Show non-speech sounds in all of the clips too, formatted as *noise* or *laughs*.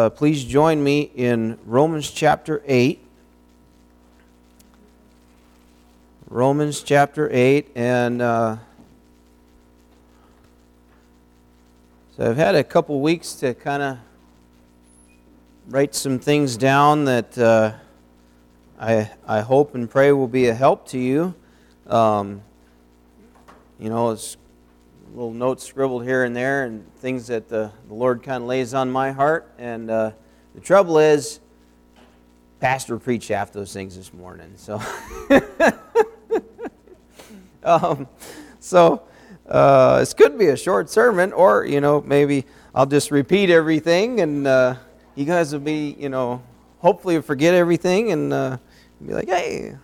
Uh, please join me in Romans chapter 8. Romans chapter 8. And uh, so I've had a couple weeks to kind of write some things down that uh, I, I hope and pray will be a help to you. Um, you know, it's little notes scribbled here and there and things that the, the Lord kind of lays on my heart. And uh, the trouble is, Pastor preached half those things this morning. So, *laughs* um, so uh, this could be a short sermon, or, you know, maybe I'll just repeat everything and uh, you guys will be, you know, hopefully forget everything and uh, be like, hey,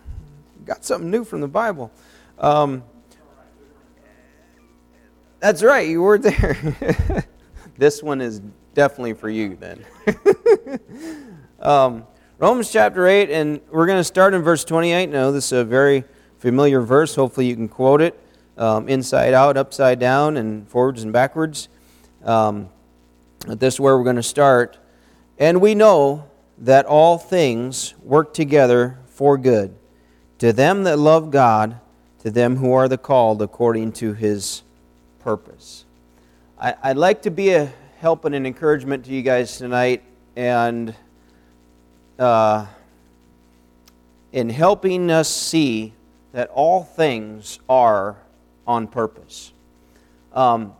got something new from the Bible. Um, that's right, you were there. *laughs* this one is definitely for you then. *laughs* um, Romans chapter 8, and we're going to start in verse 28. Now, this is a very familiar verse. Hopefully, you can quote it um, inside out, upside down, and forwards and backwards. Um, this is where we're going to start. And we know that all things work together for good to them that love God, to them who are the called according to his purpose. I, would like to be a help and an encouragement to you guys tonight, and uh, in helping us see that all things are on purpose. Um,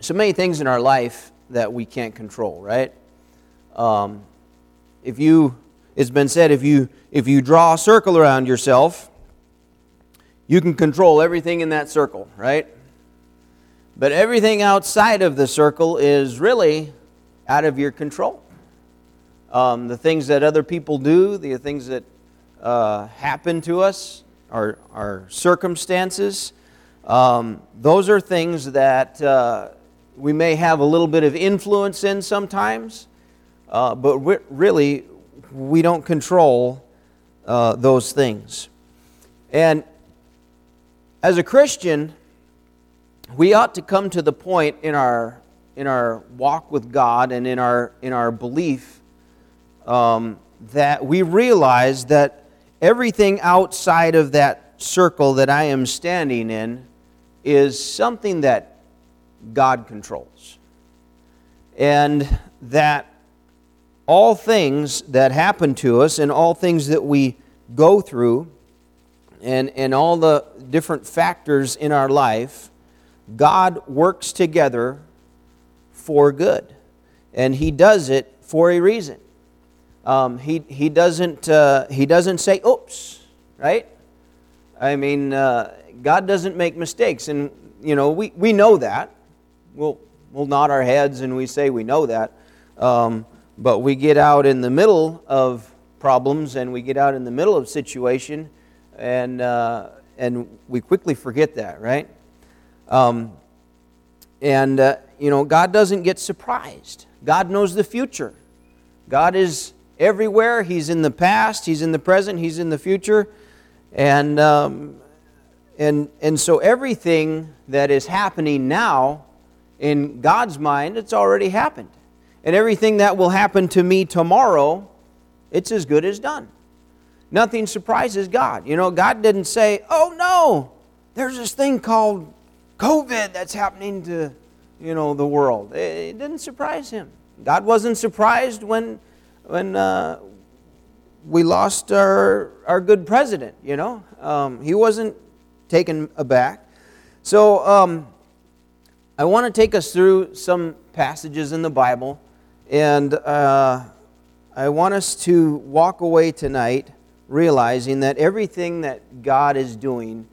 so many things in our life that we can't control, right? Um, if you, it's been said, if you if you draw a circle around yourself, you can control everything in that circle, right? But everything outside of the circle is really out of your control. Um, the things that other people do, the things that uh, happen to us, our, our circumstances, um, those are things that uh, we may have a little bit of influence in sometimes, uh, but really we don't control uh, those things. And as a Christian, we ought to come to the point in our in our walk with God and in our in our belief um, that we realize that everything outside of that circle that I am standing in is something that God controls, and that all things that happen to us and all things that we go through and, and all the different factors in our life God works together for good. And He does it for a reason. Um, he, he, doesn't, uh, he doesn't say, oops, right? I mean, uh, God doesn't make mistakes. And, you know, we, we know that. We'll, we'll nod our heads and we say we know that. Um, but we get out in the middle of problems and we get out in the middle of situation and, uh, and we quickly forget that, right? Um, and, uh, you know, God doesn't get surprised. God knows the future. God is everywhere. He's in the past, He's in the present, He's in the future. And, um, and, and so everything that is happening now, in God's mind, it's already happened. And everything that will happen to me tomorrow, it's as good as done. Nothing surprises God. You know, God didn't say, oh no, there's this thing called COVID that's happening to, you know, the world. It didn't surprise him. God wasn't surprised when, when uh, we lost our, our good president, you know. Um, he wasn't taken aback. So um, I want to take us through some passages in the Bible, and uh, I want us to walk away tonight realizing that everything that God is doing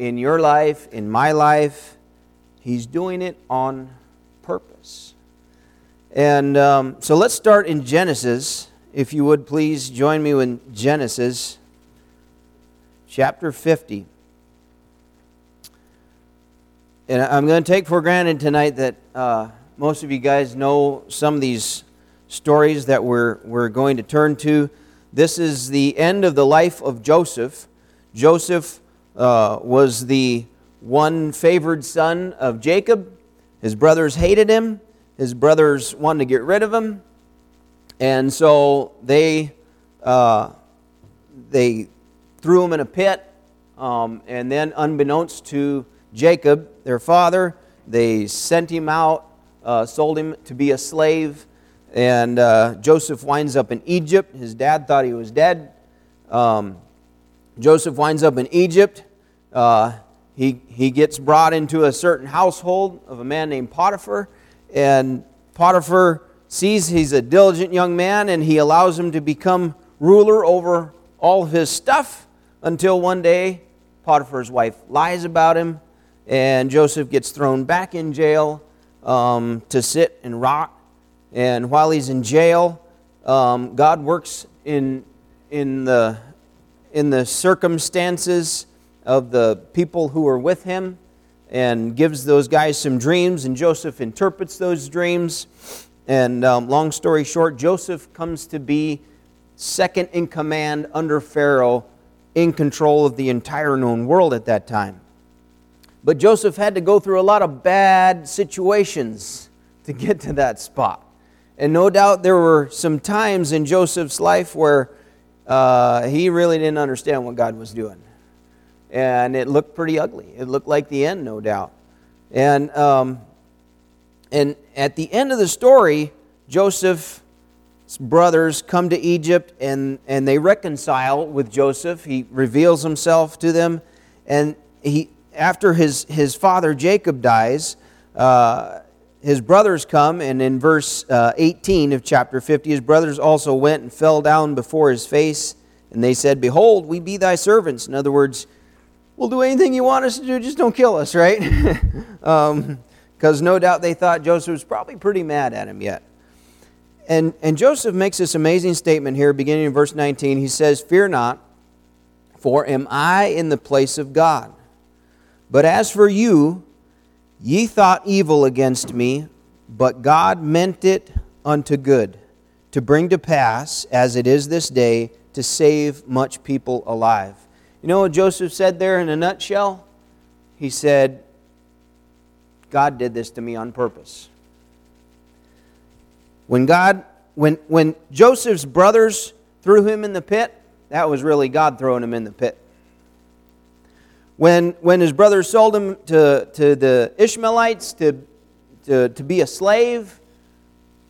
in your life, in my life, He's doing it on purpose. And um, so let's start in Genesis. If you would please join me in Genesis chapter 50. And I'm going to take for granted tonight that uh, most of you guys know some of these stories that we're, we're going to turn to. This is the end of the life of Joseph. Joseph uh, was the one favored son of Jacob. His brothers hated him. His brothers wanted to get rid of him. And so they, uh, they threw him in a pit. Um, and then, unbeknownst to Jacob, their father, they sent him out, uh, sold him to be a slave. And uh, Joseph winds up in Egypt. His dad thought he was dead. Um, Joseph winds up in Egypt. Uh, he, he gets brought into a certain household of a man named Potiphar. And Potiphar sees he's a diligent young man and he allows him to become ruler over all of his stuff until one day Potiphar's wife lies about him and Joseph gets thrown back in jail um, to sit and rot. And while he's in jail, um, God works in, in, the, in the circumstances of the people who are with him and gives those guys some dreams, and Joseph interprets those dreams. And um, long story short, Joseph comes to be second in command under Pharaoh, in control of the entire known world at that time. But Joseph had to go through a lot of bad situations to get to that spot. And no doubt there were some times in Joseph's life where uh, he really didn't understand what God was doing and it looked pretty ugly. It looked like the end, no doubt. And, um, and at the end of the story, Joseph's brothers come to Egypt and, and they reconcile with Joseph. He reveals himself to them. And he, after his, his father Jacob dies, uh, his brothers come, and in verse uh, 18 of chapter 50, his brothers also went and fell down before his face, and they said, Behold, we be thy servants. In other words, we'll do anything you want us to do, just don't kill us, right? Because *laughs* um, no doubt they thought Joseph was probably pretty mad at him yet. And, and Joseph makes this amazing statement here, beginning in verse 19. He says, Fear not, for am I in the place of God? But as for you, ye thought evil against me, but God meant it unto good, to bring to pass, as it is this day, to save much people alive. You know what Joseph said there in a nutshell? He said, God did this to me on purpose. When God, when, when Joseph's brothers threw him in the pit, that was really God throwing him in the pit. When, when his brothers sold him to, to the Ishmaelites to, to, to be a slave,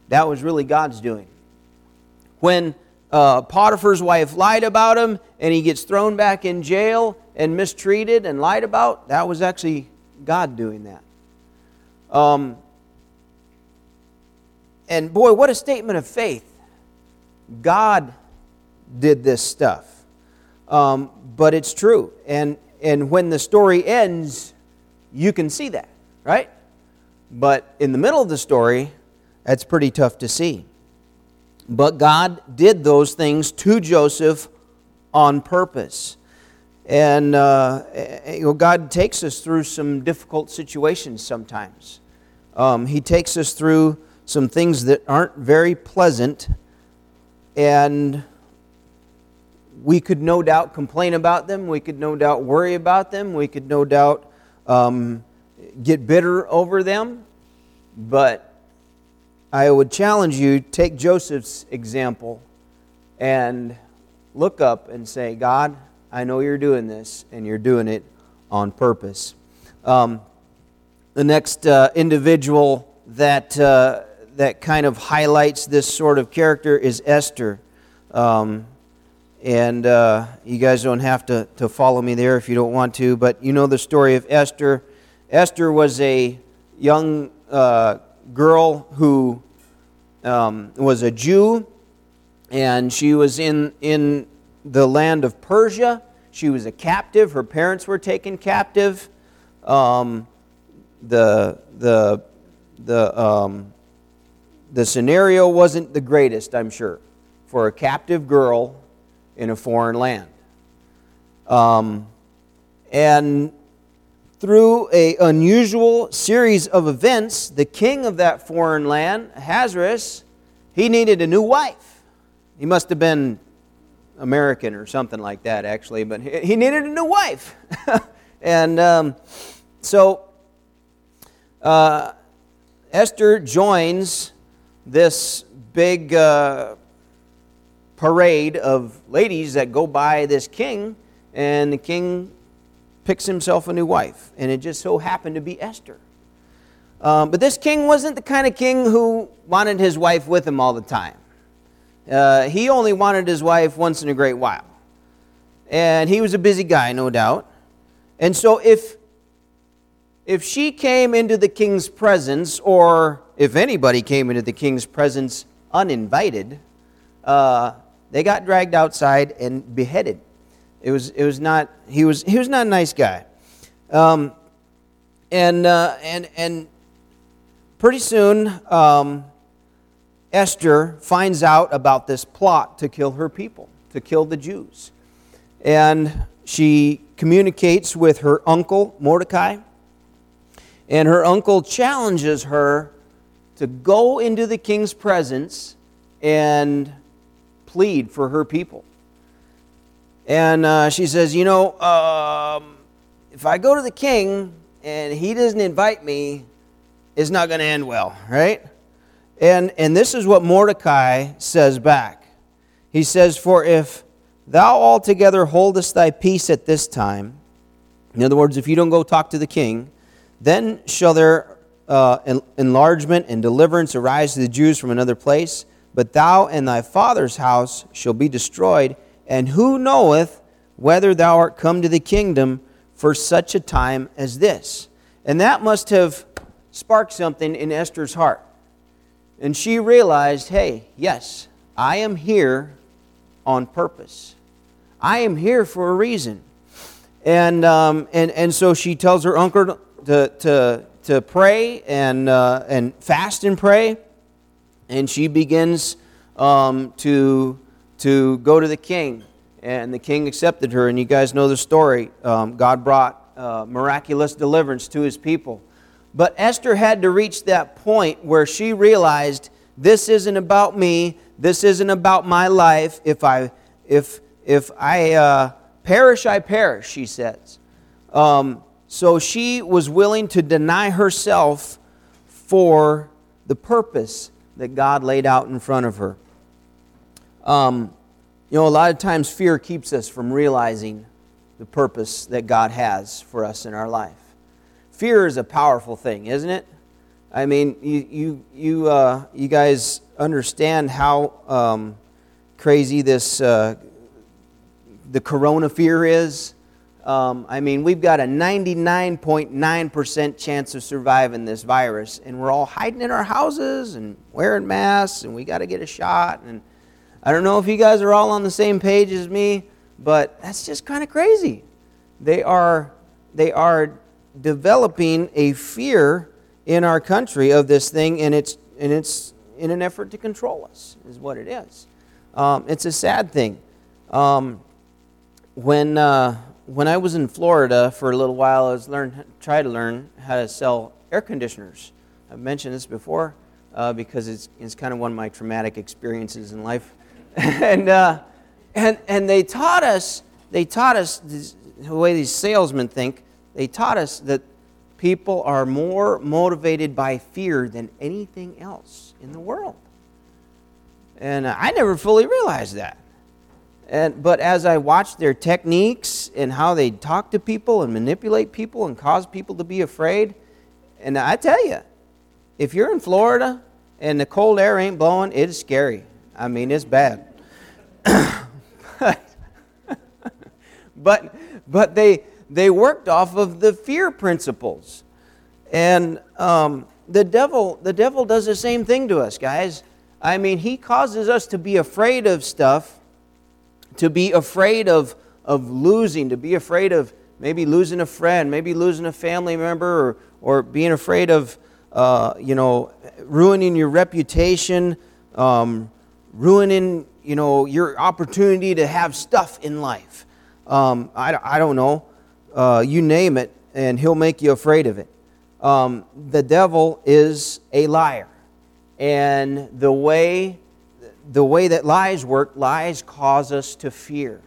that was really God's doing. When uh, Potiphar's wife lied about him and he gets thrown back in jail and mistreated and lied about, that was actually God doing that. Um, and boy, what a statement of faith. God did this stuff. Um, but it's true. And, and when the story ends, you can see that, right? But in the middle of the story, that's pretty tough to see. But God did those things to Joseph on purpose. And uh, you know, God takes us through some difficult situations sometimes. Um, he takes us through some things that aren't very pleasant, and we could no doubt complain about them. We could no doubt worry about them. We could no doubt um, get bitter over them. But I would challenge you take Joseph's example and look up and say, God, I know you're doing this, and you're doing it on purpose. Um, the next uh, individual that, uh, that kind of highlights this sort of character is Esther. Um, and uh, you guys don't have to, to follow me there if you don't want to, but you know the story of Esther. Esther was a young uh, girl who um, was a Jew, and she was in, in the land of Persia. She was a captive. Her parents were taken captive. Um, the, the, the, um, the scenario wasn't the greatest, I'm sure, for a captive girl in a foreign land. Um, and through an unusual series of events, the king of that foreign land, Ahasuerus, he needed a new wife. He must have been American or something like that, actually, but he needed a new wife. *laughs* and um, so uh, Esther joins this big uh, parade of ladies that go by this king, and the king picks himself a new wife. And it just so happened to be Esther. Um, but this king wasn't the kind of king who wanted his wife with him all the time. Uh, he only wanted his wife once in a great while. And he was a busy guy, no doubt. And so if if she came into the king's presence, or if anybody came into the king's presence uninvited, uh, they got dragged outside and beheaded. It was, it was not, he was, he was not a nice guy. Um, and, uh, and, and pretty soon, um, Esther finds out about this plot to kill her people, to kill the Jews. And she communicates with her uncle, Mordecai, and her uncle challenges her to go into the king's presence and plead for her people. And uh, she says, You know, um, if I go to the king and he doesn't invite me, it's not going to end well, right? And, and this is what Mordecai says back. He says, For if thou altogether holdest thy peace at this time, in other words, if you don't go talk to the king, then shall there uh, enlargement and deliverance arise to the Jews from another place, but thou and thy father's house shall be destroyed. And who knoweth whether thou art come to the kingdom for such a time as this? And that must have sparked something in Esther's heart. And she realized hey, yes, I am here on purpose. I am here for a reason. And, um, and, and so she tells her uncle to, to, to pray and, uh, and fast and pray. And she begins um, to, to go to the king. And the king accepted her. And you guys know the story. Um, God brought uh, miraculous deliverance to his people. But Esther had to reach that point where she realized this isn't about me. This isn't about my life. If I, if, if I uh, perish, I perish, she says. Um, so she was willing to deny herself for the purpose that God laid out in front of her. Um, you know, a lot of times fear keeps us from realizing the purpose that God has for us in our life. Fear is a powerful thing, isn't it? I mean, you, you, you, uh, you guys understand how um, crazy this, uh, the corona fear is. Um, I mean, we've got a 99.9% chance of surviving this virus, and we're all hiding in our houses and wearing masks, and we got to get a shot. And I don't know if you guys are all on the same page as me, but that's just kind of crazy. They are, they are developing a fear in our country of this thing, and it's, and it's in an effort to control us, is what it is. Um, it's a sad thing. Um, when. Uh, when I was in Florida for a little while, I was learn try to learn how to sell air conditioners. I've mentioned this before uh, because it's, it's kind of one of my traumatic experiences in life, *laughs* and uh, and and they taught us they taught us this, the way these salesmen think. They taught us that people are more motivated by fear than anything else in the world, and I never fully realized that. And, but as I watched their techniques and how they talk to people and manipulate people and cause people to be afraid, and I tell you, if you're in Florida and the cold air ain't blowing, it's scary. I mean, it's bad. *laughs* but, but they, they worked off of the fear principles. And um, the, devil, the devil does the same thing to us, guys. I mean, he causes us to be afraid of stuff to be afraid of, of losing, to be afraid of maybe losing a friend, maybe losing a family member, or, or being afraid of, uh, you know, ruining your reputation, um, ruining, you know, your opportunity to have stuff in life. Um, I, I don't know. Uh, you name it, and he'll make you afraid of it. Um, the devil is a liar. And the way the way that lies work, lies cause us to fear.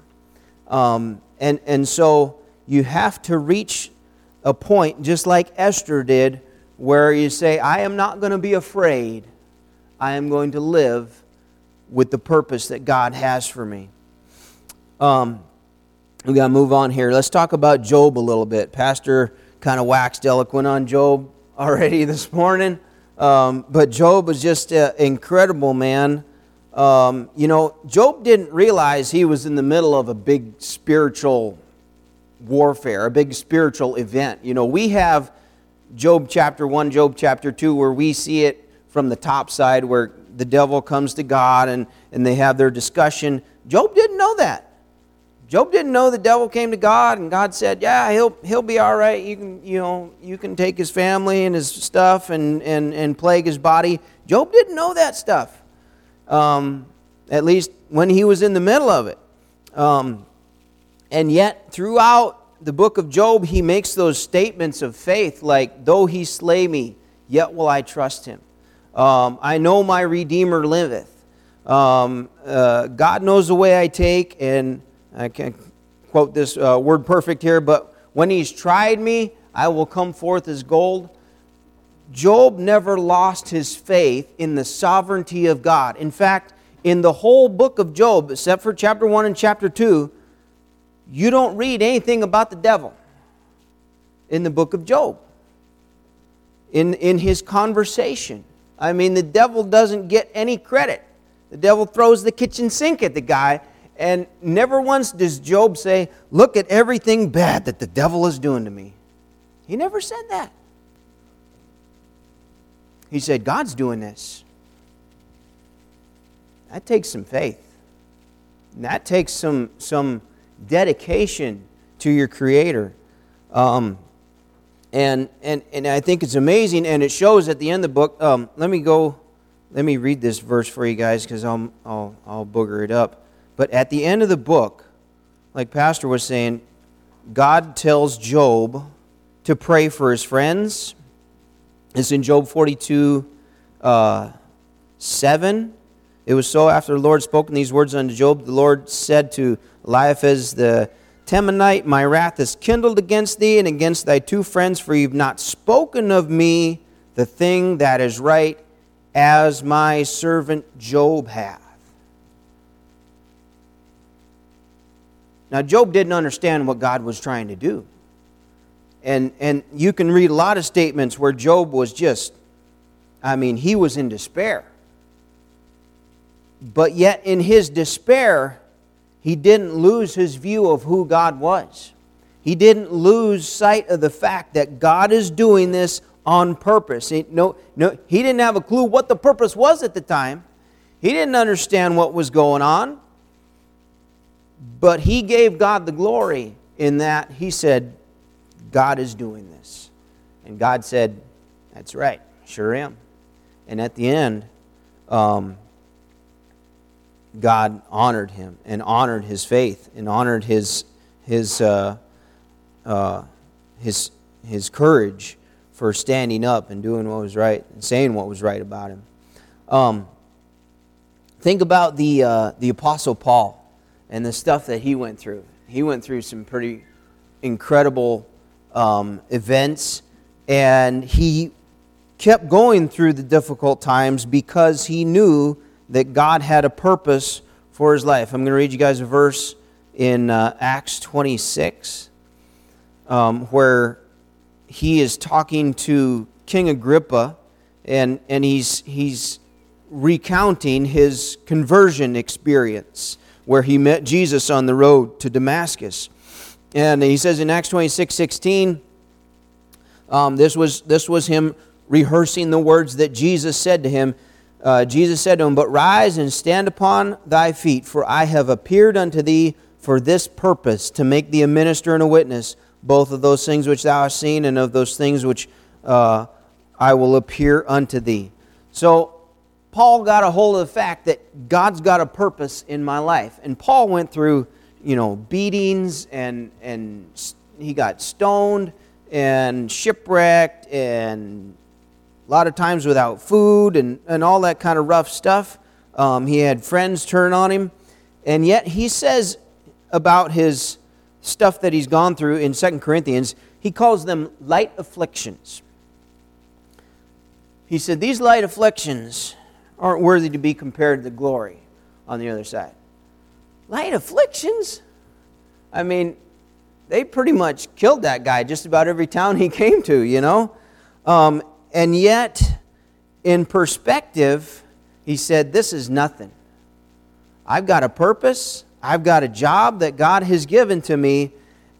Um, and, and so you have to reach a point, just like Esther did, where you say, I am not going to be afraid. I am going to live with the purpose that God has for me. Um, we got to move on here. Let's talk about Job a little bit. Pastor kind of waxed eloquent on Job *laughs* already this morning. Um, but Job was just an incredible man. Um, you know, Job didn't realize he was in the middle of a big spiritual warfare, a big spiritual event. You know, we have Job chapter 1, Job chapter 2, where we see it from the top side, where the devil comes to God and, and they have their discussion. Job didn't know that. Job didn't know the devil came to God and God said, "Yeah, he'll he'll be all right. You can you know you can take his family and his stuff and and and plague his body." Job didn't know that stuff. Um, at least when he was in the middle of it. Um, and yet, throughout the book of Job, he makes those statements of faith, like, "Though he slay me, yet will I trust him. Um, I know my Redeemer liveth. Um, uh, God knows the way I take, and I can't quote this uh, word perfect here, but when he's tried me, I will come forth as gold. Job never lost his faith in the sovereignty of God. In fact, in the whole book of Job, except for chapter 1 and chapter 2, you don't read anything about the devil in the book of Job. In, in his conversation. I mean, the devil doesn't get any credit. The devil throws the kitchen sink at the guy and never once does Job say, Look at everything bad that the devil is doing to me. He never said that. He said, God's doing this. That takes some faith. And that takes some, some dedication to your Creator. Um, and, and, and I think it's amazing, and it shows at the end of the book. Um, let me go, let me read this verse for you guys because I'll, I'll, I'll booger it up. But at the end of the book, like Pastor was saying, God tells Job to pray for his friends. It's in Job 42 uh, 7. It was so after the Lord spoken these words unto Job, the Lord said to Eliphaz the Temanite, My wrath is kindled against thee and against thy two friends, for you've not spoken of me the thing that is right, as my servant Job hath. Now, Job didn't understand what God was trying to do. And, and you can read a lot of statements where Job was just, I mean, he was in despair. But yet, in his despair, he didn't lose his view of who God was. He didn't lose sight of the fact that God is doing this on purpose. He, no, no, he didn't have a clue what the purpose was at the time. He didn't understand what was going on. But he gave God the glory in that he said, God is doing this. And God said, That's right, sure am. And at the end, um, God honored him and honored his faith and honored his, his, uh, uh, his, his courage for standing up and doing what was right and saying what was right about him. Um, think about the, uh, the Apostle Paul and the stuff that he went through. He went through some pretty incredible um, events, and he kept going through the difficult times because he knew that God had a purpose for his life. I'm going to read you guys a verse in uh, Acts 26 um, where he is talking to King Agrippa, and, and he's, he's recounting his conversion experience where he met Jesus on the road to Damascus. And he says in Acts 26 16, um, this, was, this was him rehearsing the words that Jesus said to him. Uh, Jesus said to him, But rise and stand upon thy feet, for I have appeared unto thee for this purpose, to make thee a minister and a witness, both of those things which thou hast seen and of those things which uh, I will appear unto thee. So Paul got a hold of the fact that God's got a purpose in my life. And Paul went through, you know, beatings and, and he got stoned and shipwrecked and a lot of times without food and, and all that kind of rough stuff. Um, he had friends turn on him. And yet he says about his stuff that he's gone through in Second Corinthians, he calls them light afflictions. He said, These light afflictions aren't worthy to be compared to the glory. on the other side. Light afflictions? I mean, they pretty much killed that guy just about every town he *laughs* came to, you know? Um, and yet, in perspective, he said, This is nothing. I've got a purpose, I've got a job that God has given to me,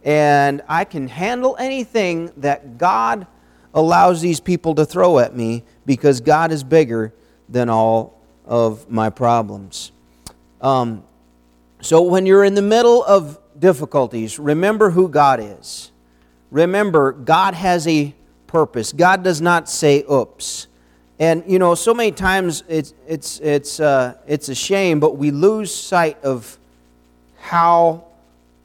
and I can handle anything that God allows these people to throw at me because God is bigger than all of my problems. Um, so, when you're in the middle of difficulties, remember who God is. Remember, God has a purpose. God does not say, oops. And, you know, so many times it's, it's, it's, uh, it's a shame, but we lose sight of how,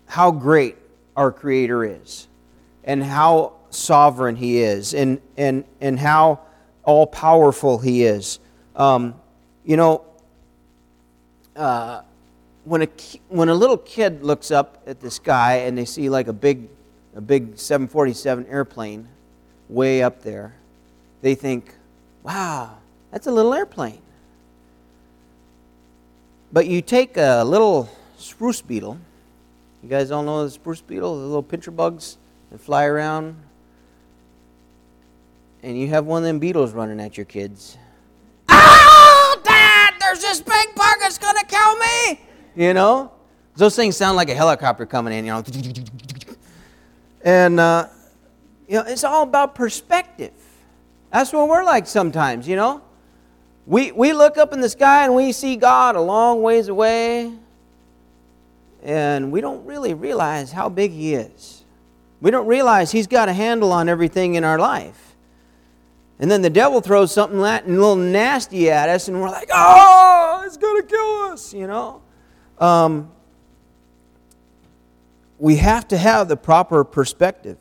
how great our Creator is and how sovereign He is and, and, and how all powerful He is. Um, you know, uh, when, a, when a little kid looks up at the sky and they see like a big, a big 747 airplane way up there, they think, wow, that's a little airplane. But you take a little spruce beetle. You guys all know the spruce beetle, the little pincher bugs that fly around. And you have one of them beetles running at your kids. Oh, Dad, there's this big bug that's going to kill me. You know? Those things sound like a helicopter coming in, you know. And, uh, you know, it's all about perspective. That's what we're like sometimes, you know? We, we look up in the sky and we see God a long ways away, and we don't really realize how big He is. We don't realize He's got a handle on everything in our life. And then the devil throws something a little nasty at us, and we're like, oh, it's going to kill us, you know? Um, we have to have the proper perspective.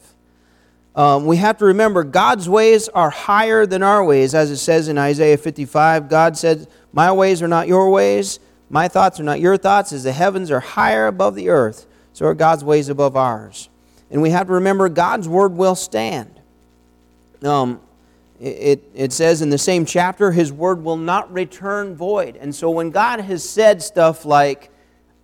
Um, we have to remember God's ways are higher than our ways, as it says in Isaiah 55. God said, My ways are not your ways, my thoughts are not your thoughts. As the heavens are higher above the earth, so are God's ways above ours. And we have to remember God's word will stand. Um, it, it says in the same chapter, His word will not return void. And so when God has said stuff like,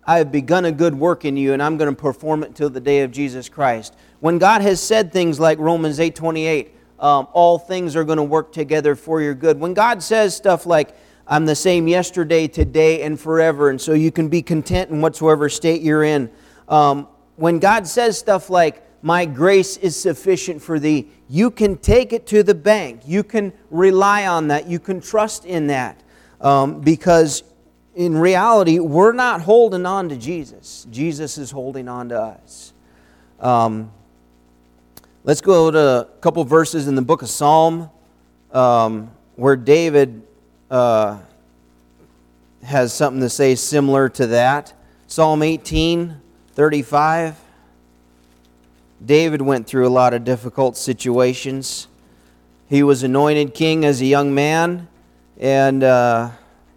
I have begun a good work in you and I'm going to perform it till the day of Jesus Christ. When God has said things like Romans 8 28, um, all things are going to work together for your good. When God says stuff like, I'm the same yesterday, today, and forever, and so you can be content in whatsoever state you're in. Um, when God says stuff like, My grace is sufficient for thee, you can take it to the bank. You can rely on that. You can trust in that um, because in reality, we're not holding on to Jesus. Jesus is holding on to us. Um, let's go to a couple verses in the book of Psalm um, where David uh, has something to say similar to that. Psalm 18, 35. David went through a lot of difficult situations. He was anointed king as a young man, and. Uh,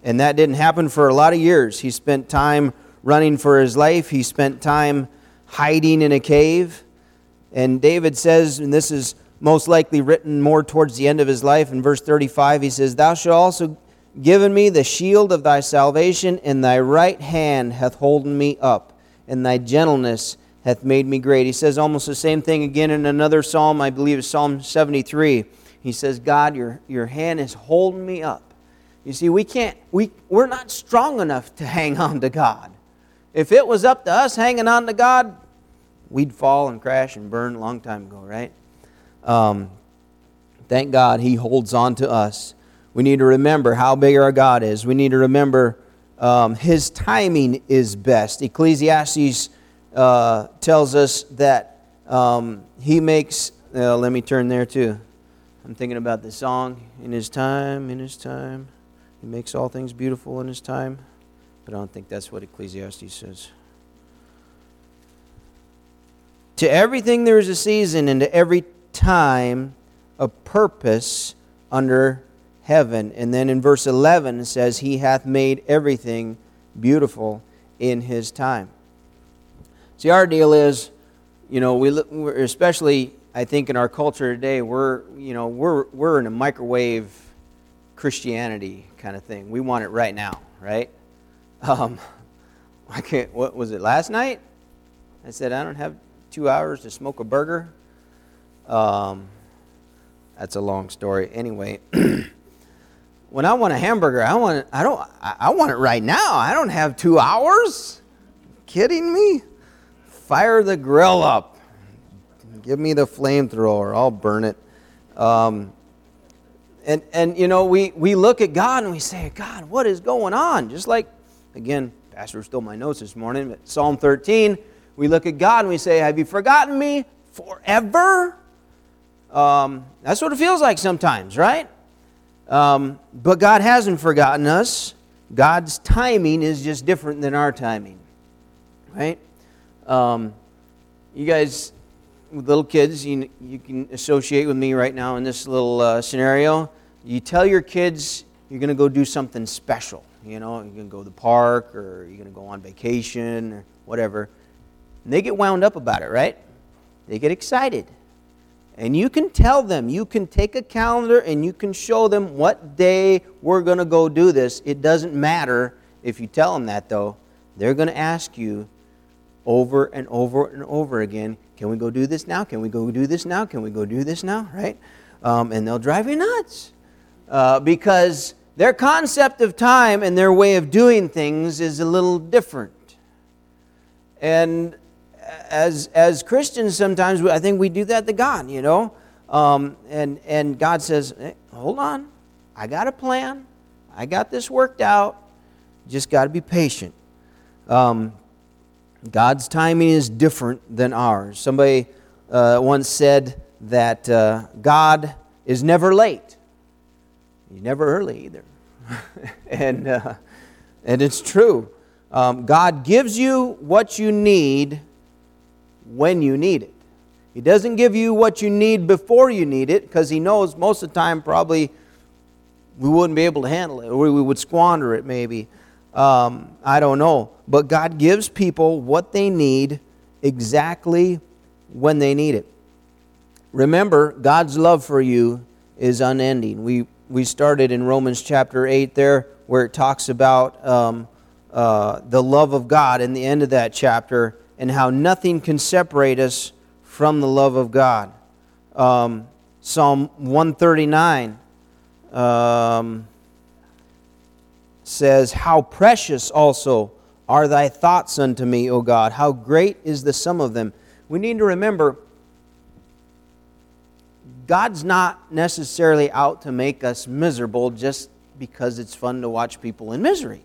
and that didn't happen for a lot of years. He spent time running for his life, he spent time hiding in a cave. And David says, and this is most likely written more towards the end of his life, in verse 35, he says, Thou shalt also given me the shield of thy salvation, and thy right hand hath holden me up, and thy gentleness hath made me great. He says almost the same thing again in another psalm, I believe it's Psalm 73. He says, God, your, your hand is holding me up. You see, we can't, we, we're not strong enough to hang *laughs* on to God. If it was up to us hanging on to God, we'd fall and crash and burn a long time ago, right? Um, thank God He holds on to us. We need to remember how big our God is. We need to remember um, His timing is best. Ecclesiastes uh, tells us that um, He makes, uh, let me turn there too. I'm thinking about the song, In His Time, In His Time. He makes all things beautiful in His time. But I don't think that's what Ecclesiastes says. To everything there is a season, and to every time a purpose under heaven. And then in verse 11 it says, He hath made everything beautiful in His time. See, our deal is, you know, we especially I think in our culture today, we're you know we're we're in a microwave Christianity kind of thing. We want it right now, right? Um, *laughs* I can't, what was it, last night? I said, I don't have two hours to smoke a burger. Um, that's a long story. Anyway, *clears throat* when I want a hamburger, I want I don't I want it right now. I don't have two hours. Kidding me? Fire the grill up. Give me the flamethrower. I'll burn it. Um, and and you know we we look at God and we say, God, what is going on? Just like again, Pastor stole my notes this morning. But Psalm 13, we look at God and we say, Have you forgotten me forever? Um, that's what it feels like sometimes, right? Um, but God hasn't forgotten us. God's timing is just different than our timing, right? Um, you guys, little kids, you, you can associate with me right now in this little uh, scenario. You tell your kids you're going to go do something special. You know, you're going to go to the park or you're going to go on vacation or whatever. And they get wound up about it, right? They get excited. And you can tell them, you can take a calendar and you can show them what day we're going to go do this. It doesn't matter if you tell them that, though. They're going to ask you over and over and over again can we go do this now? Can we go do this now? Can we go do this now? Right? Um, and they'll drive you nuts uh, because their concept of time and their way of doing things is a little different. And as, as Christians, sometimes I think we do that to God, you know. Um, and, and God says, hey, hold on, I got a plan, I got this worked out, just got to be patient. Um, God's timing is different than ours. Somebody uh, once said that uh, God is never late, He's never early either. *laughs* and, uh, and it's true. Um, God gives you what you need when you need it. He doesn't give you what you need before you need it because He knows most of the time probably we wouldn't be able to handle it or we would squander it maybe. Um, I don't know. But God gives people what they need exactly when they need it. Remember, God's love for you is unending. We, we started in Romans chapter 8 there where it talks about um, uh, the love of God in the end of that chapter and how nothing can separate us from the love of God. Um, Psalm 139 um, says, How precious also are thy thoughts unto me, O God! How great is the sum of them. We need to remember God's not necessarily out to make us miserable just because it's fun to watch people in misery.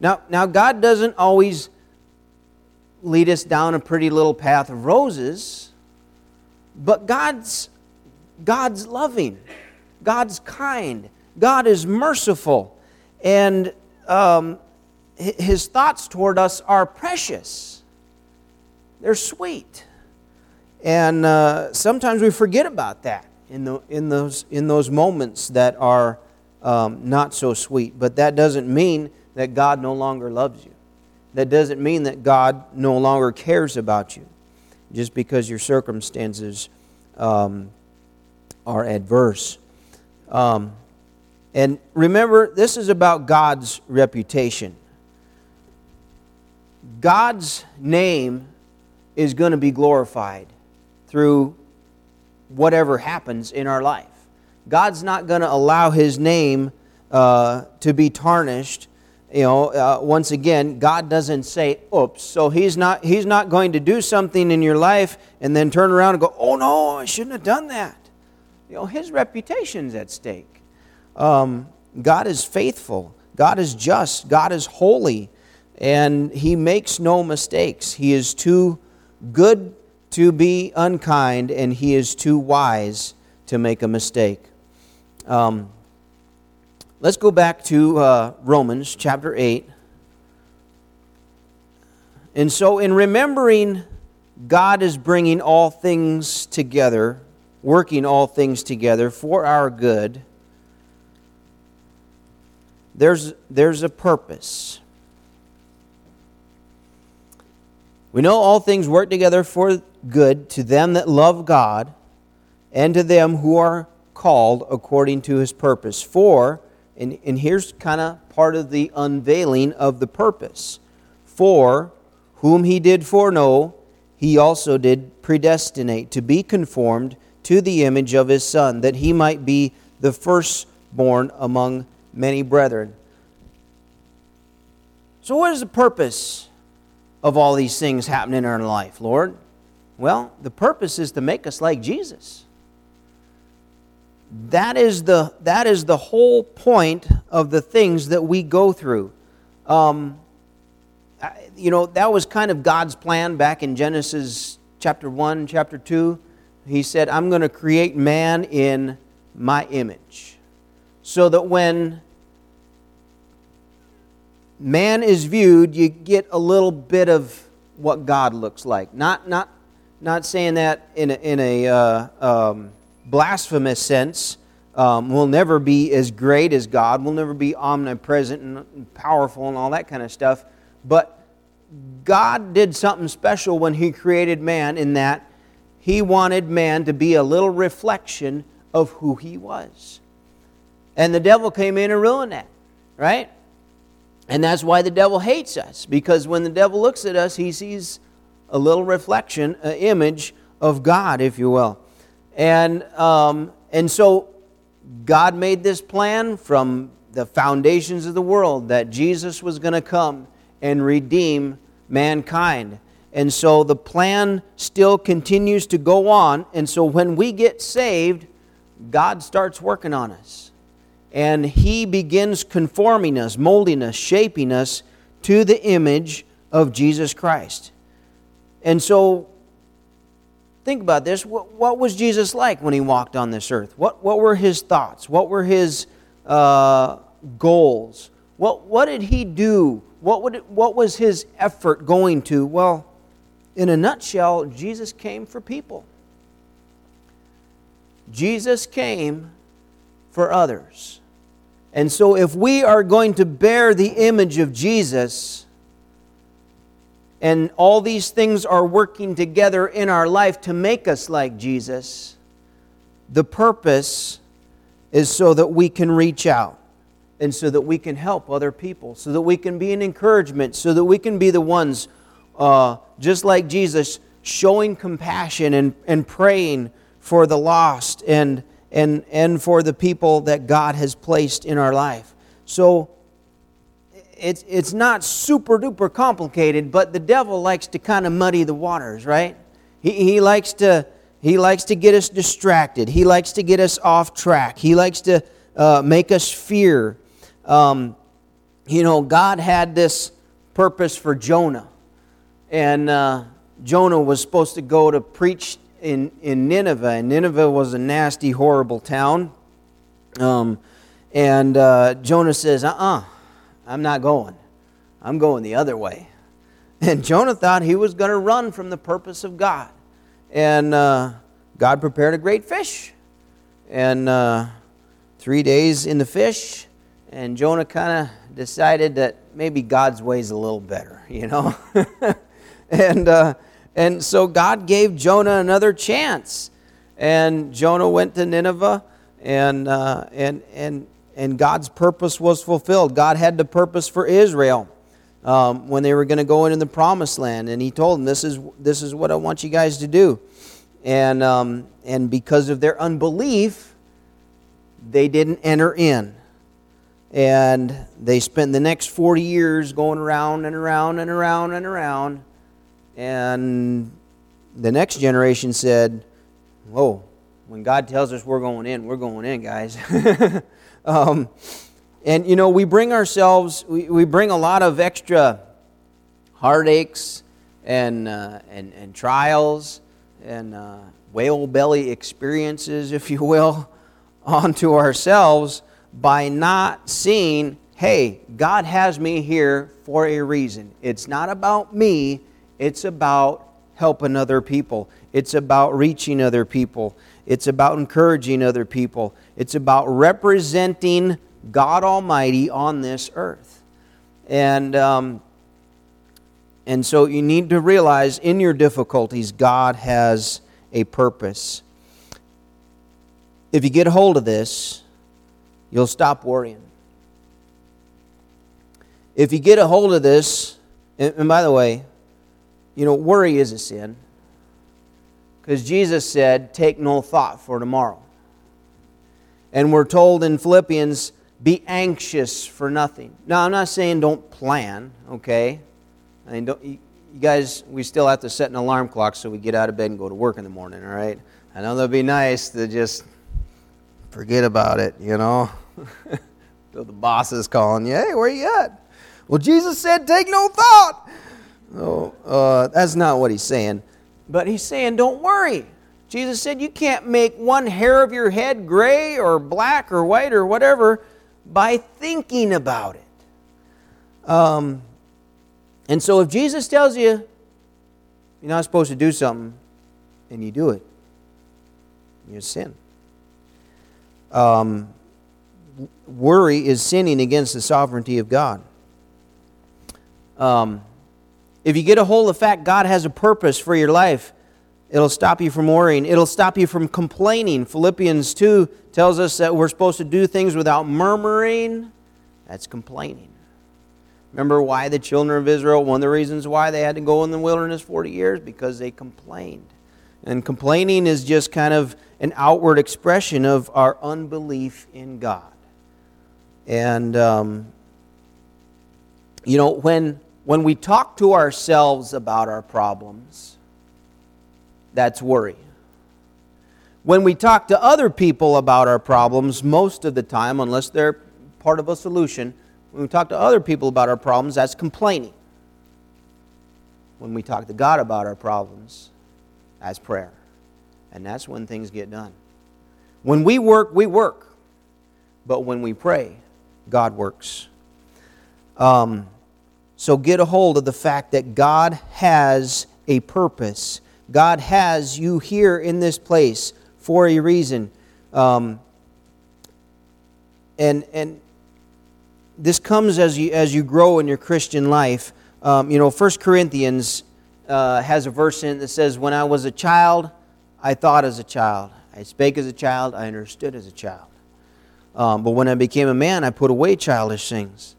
Now, now God doesn't always lead us down a pretty little path of roses, but God's, God's loving, God's kind, God is merciful, and um, His thoughts toward us are precious. They're sweet. And uh, sometimes we forget about that in, the, in, those, in those moments that are um, not so sweet. But that doesn't mean that God no longer loves you that doesn't mean that God no longer cares about you just because your circumstances um, are adverse. Um, and remember, this is about God's reputation. God's name is going to be glorified through whatever happens in our life. God's not going to allow his name uh, to be tarnished you know, uh, once again, God doesn't say, oops. So he's not, he's not going to do something in your life and then turn around and go, oh no, I shouldn't have done that. You know, his reputation's at stake. Um, God is faithful. God is just. God is holy. And he makes no mistakes. He is too good to be unkind, and he is too wise to make a mistake. Um, Let's go back to uh, Romans chapter 8. And so, in remembering God is bringing all things together, working all things together for our good, there's, there's a purpose. We know all things work together for good to them that love God and to them who are called according to his purpose. For and, and here's kind of part of the unveiling of the purpose. For whom he did foreknow, he also did predestinate to be conformed to the image of his Son, that he might be the firstborn among many brethren. So, what is the purpose of all these things happening in our life, Lord? Well, the purpose is to make us like Jesus. That is the, that is the whole point of the things that we go through. Um, you know, that was kind of God's plan back in Genesis chapter 1, chapter 2. He said, I'm going to create man in my image. So that when man is viewed, you get a little bit of what God looks like. Not, not, not saying that in a, in a uh, um, blasphemous sense. Um, we'll never be as great as God. We'll never be omnipresent and powerful and all that kind of stuff. But God did something special when He created man in that He wanted man to be a little reflection of who He was. And the devil came in and ruined that, right? And that's why the devil hates us, because when the devil looks at us, he sees a little reflection, an image of God, if you will. And, um, and so God made this plan from the foundations of the world that Jesus was going to come and redeem mankind. And so the plan still continues to go on. And so when we get saved, God starts working on us and He begins conforming us, molding us, shaping us to the image of Jesus Christ. And so, think about this. What, what was Jesus like when He walked on this earth? What, what were His thoughts? What were His uh, goals? What, what did He do? What, would it, what was His effort going to? Well, in a nutshell, Jesus came for people. Jesus came for others. And so, if we are going to bear the image of Jesus, and all these things are working together in our life to make us like Jesus, the purpose is so that we can reach out and so that we can help other people, so that we can be an encouragement, so that we can be the ones, uh, just like Jesus, showing compassion and, and praying for the lost and and, and for the people that God has placed in our life. So it's, it's not super duper complicated, but the devil likes to kind of muddy the waters, right? He, he, likes to, he likes to get us distracted, he likes to get us off track, he likes to uh, make us fear. Um, you know, God had this purpose for Jonah, and uh, Jonah was supposed to go to preach in, in Nineveh, and Nineveh was a nasty, horrible town. Um, and uh, Jonah says, uh uh-uh, uh, I'm not going. I'm going the other way. *laughs* And Jonah thought he was going to run from the purpose of God. And uh, God prepared a great fish. And uh, three days in the fish, and Jonah kind of decided that maybe God's way is a little better, you know? *laughs* and uh, and so God gave Jonah another chance. And Jonah went to Nineveh, and, uh, and, and, and God's purpose was fulfilled. God had the purpose for Israel um, when they were going to go into the promised land. And He told them, This is, this is what I want you guys to do. And, um, and because of their unbelief, they didn't enter in. And they spent the next 40 years going around and around and around and around and the next generation said, Whoa, when God tells us we're going in, we're going in, guys. *laughs* um, and, you know, we bring ourselves, we, we bring a lot of extra heartaches and, uh, and, and trials and uh, whale belly experiences, if you will, *laughs* onto ourselves by not seeing, hey, God has me here for a reason. It's not about me, it's about helping other people. It's about reaching other people. It's about encouraging other people. It's about representing God Almighty on this earth. And, um, and so you need to realize in your difficulties, God has a purpose. If you get a hold of this, you'll stop worrying. if you get a hold of this, and by the way, you know, worry is a sin. Because Jesus said, Take no thought for tomorrow. And we're told in Philippians, Be anxious for nothing. Now, I'm not saying don't plan, okay? I mean, don't, you guys, we still have to set an alarm clock so we get out of bed and go to work in the morning, all right? I know that'd be nice to just forget about it, you know? *laughs* The boss is calling you, hey, where are you at? Well, Jesus said, take no thought. Oh, uh, that's not what he's saying. But he's saying, don't worry. Jesus said, you can't make one hair of your head gray or black or white or whatever by thinking about it. Um, and so if Jesus tells you you're not supposed to do something and you do it, you sin. Um, worry is sinning against the sovereignty of God. Um, if you get a hold of the fact God has a purpose for your life, it'll stop you from worrying. It'll stop you from complaining. Philippians 2 tells us that we're supposed to do things without murmuring. That's complaining. Remember why the children of Israel, one of the reasons why they had to go in the wilderness 40 years? Because they complained. And complaining is just kind of an outward expression of our unbelief in God. And, um, you know, when when we talk to ourselves about our problems, that's worry. When we talk to other people about our problems, most of the time, unless they're part of a solution, when we talk to other people about our problems, that's complaining. When we talk to God about our problems, that's prayer. And that's when things get done. When we work, we work. But when we pray, God works. Um, so get a hold of the fact that God has a purpose. God has you here in this place for a reason. Um, and, and this comes as you, as you grow in your Christian life. Um, you know, 1 Corinthians uh, has a verse in it that says, When I was a child, I thought as a child. I spake as a child, I understood as a child. Um, but when I became a man, I put away childish things.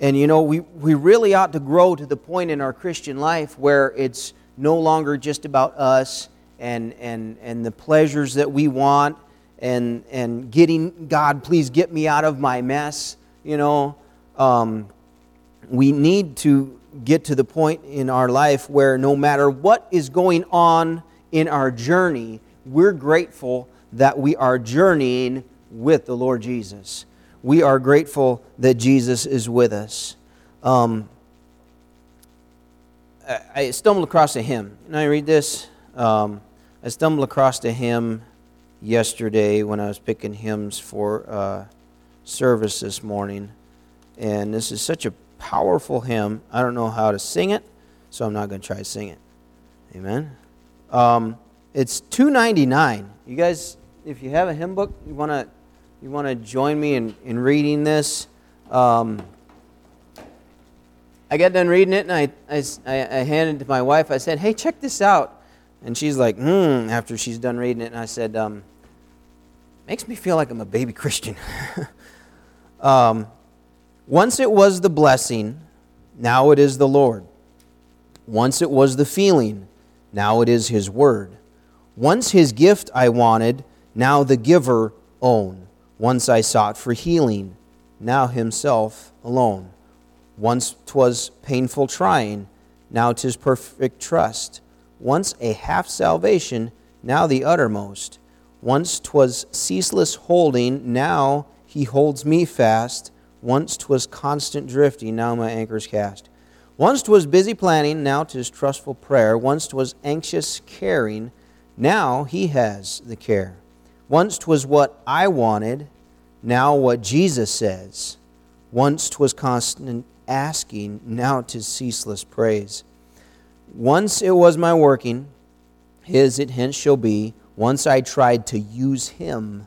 And you know, we, we really ought to grow to the point in our Christian life where it's no longer just about us and, and, and the pleasures that we want and, and getting, God, please get me out of my mess. You know, um, we need to get to the point in our life where no matter what is going on in our journey, we're grateful that we are journeying with the Lord Jesus we are grateful that Jesus is with us. Um, I stumbled across a hymn. Can I read this? Um, I stumbled across a hymn yesterday when I was picking hymns for uh, service this morning. And this is such a powerful hymn. I don't know how to sing it, so I'm not going to try to sing it. Amen. Um, it's 299. You guys, if you have a hymn book, you want to you want to join me in, in reading this? Um, I got done reading it and I, I, I handed it to my wife. I said, hey, check this out. And she's like, hmm, after she's done reading it. And I said, um, makes me feel like I'm a baby *laughs* Christian. um, Once it was the blessing, now it is the Lord. Once it was the feeling, now it is His word. Once His gift I wanted, now the giver own. Once I sought for healing, now himself alone. Once 'twas painful trying, now 'tis perfect trust. Once a half salvation, now the uttermost. Once 'twas ceaseless holding, now he holds me fast. Once 'twas constant drifting, now my anchor's cast. Once 'twas busy planning, now 'tis trustful prayer. Once 'twas anxious caring, now he has the care. Once 'twas what I wanted, now what Jesus says. Once 'twas constant asking, now 'tis ceaseless praise. Once it was my working, his it hence shall be. Once I tried to use him,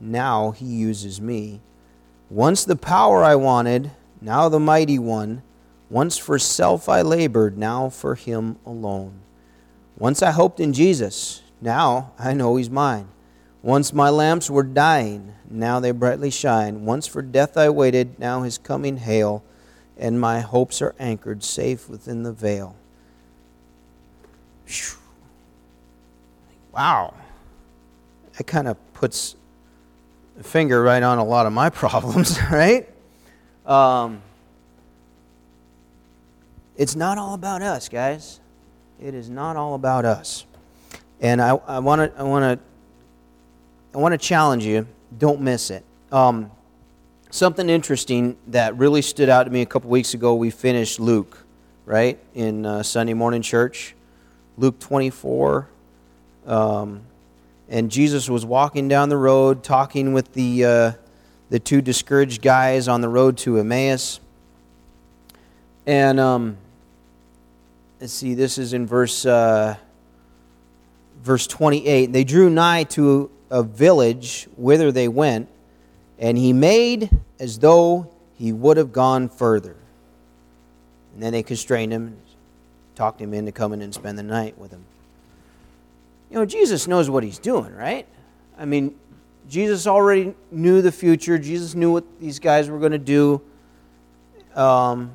now he uses me. Once the power I wanted, now the mighty one. Once for self I labored, now for him alone. Once I hoped in Jesus, now I know he's mine. Once my lamps were dying, now they brightly shine. Once for death I waited, now his coming hail. and my hopes are anchored safe within the veil. Wow. That kind of puts a finger right on a lot of my *laughs* problems, right? Um, it's not all about us, guys. It is not all about us. And I want to I want to I want to challenge you. Don't miss it. Um, something interesting that really stood out to me a couple weeks ago. We finished Luke, right, in uh, Sunday morning church. Luke 24. Um, and Jesus was walking down the road talking with the, uh, the two discouraged guys on the road to Emmaus. And um, let's see, this is in verse, uh, verse 28. They drew nigh to a village whither they went, and he made as though he would have gone further. And then they constrained him, and talked him into coming and spend the night with him. You know, Jesus knows what he's doing, right? I mean, Jesus already knew the future. Jesus knew what these guys were going to do. Um,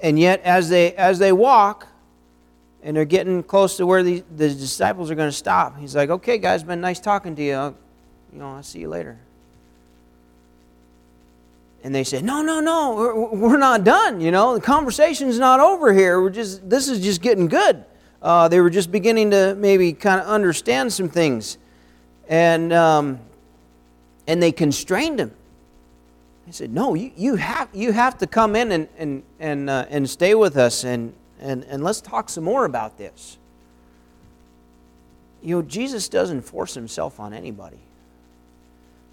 and yet, as they as they walk, and they're getting close to where the, the disciples are going to stop, he's like, "Okay, guys, been nice talking to you. I'll, you know, I'll see you later." And they said, "No, no, no, we're, we're not done. You know, the conversation's not over here. We're just this is just getting good." Uh, they were just beginning to maybe kind of understand some things. And, um, and they constrained him. They said, No, you, you, have, you have to come in and, and, and, uh, and stay with us and, and, and let's talk some more about this. You know, Jesus doesn't force himself on anybody.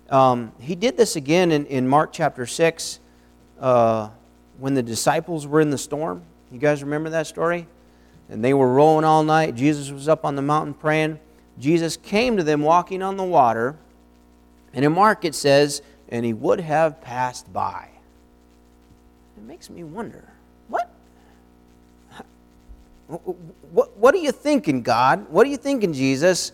Um, he did this again in, in Mark chapter 6 uh, when the disciples were in the storm. You guys remember that story? and they were rowing all night. Jesus was up on the mountain praying. Jesus came to them walking on the water. And in Mark it says, and he would have passed by. It makes me wonder, what? What, what are you thinking, God? What are you thinking, Jesus?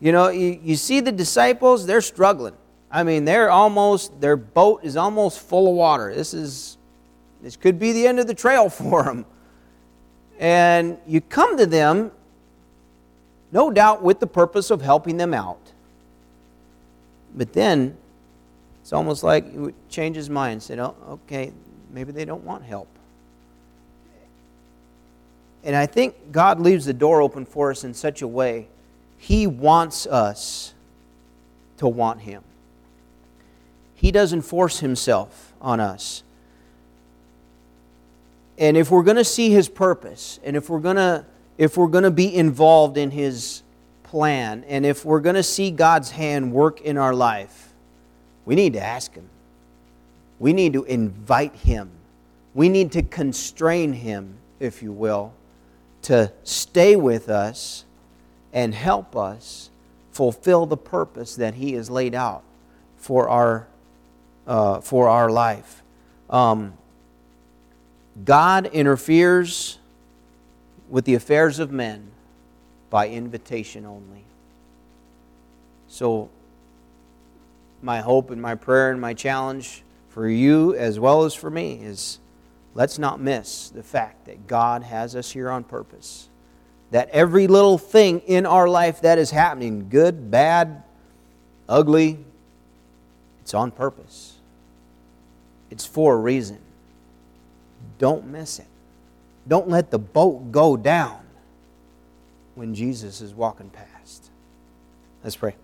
You know, you, you see the disciples, they're struggling. I mean, they're almost, their boat is almost full of water. This is, this could be the end of the trail *laughs* for them. And you come to them, no doubt, with the purpose of helping them out. But then it's almost like he would change his mind and said, oh, okay, maybe they don't want help. And I think God leaves the door open for us in such a way, He wants us to want Him. He doesn't force Himself on us. And if we're going to see his purpose, and if we're going to if we're going to be involved in his plan, and if we're going to see God's hand work in our life, we need to ask him. We need to invite him. We need to constrain him, if you will, to stay with us and help us fulfill the purpose that he has laid out for our, uh, for our life. Um, God interferes with the affairs of men by invitation only. So, my hope and my prayer and my challenge for you as well as for me is let's not miss the fact that God has us here on purpose. That every little thing in our life that is happening, good, bad, ugly, it's on purpose. It's for a reason. Don't miss it. Don't let the boat go down when Jesus is walking past. Let's pray.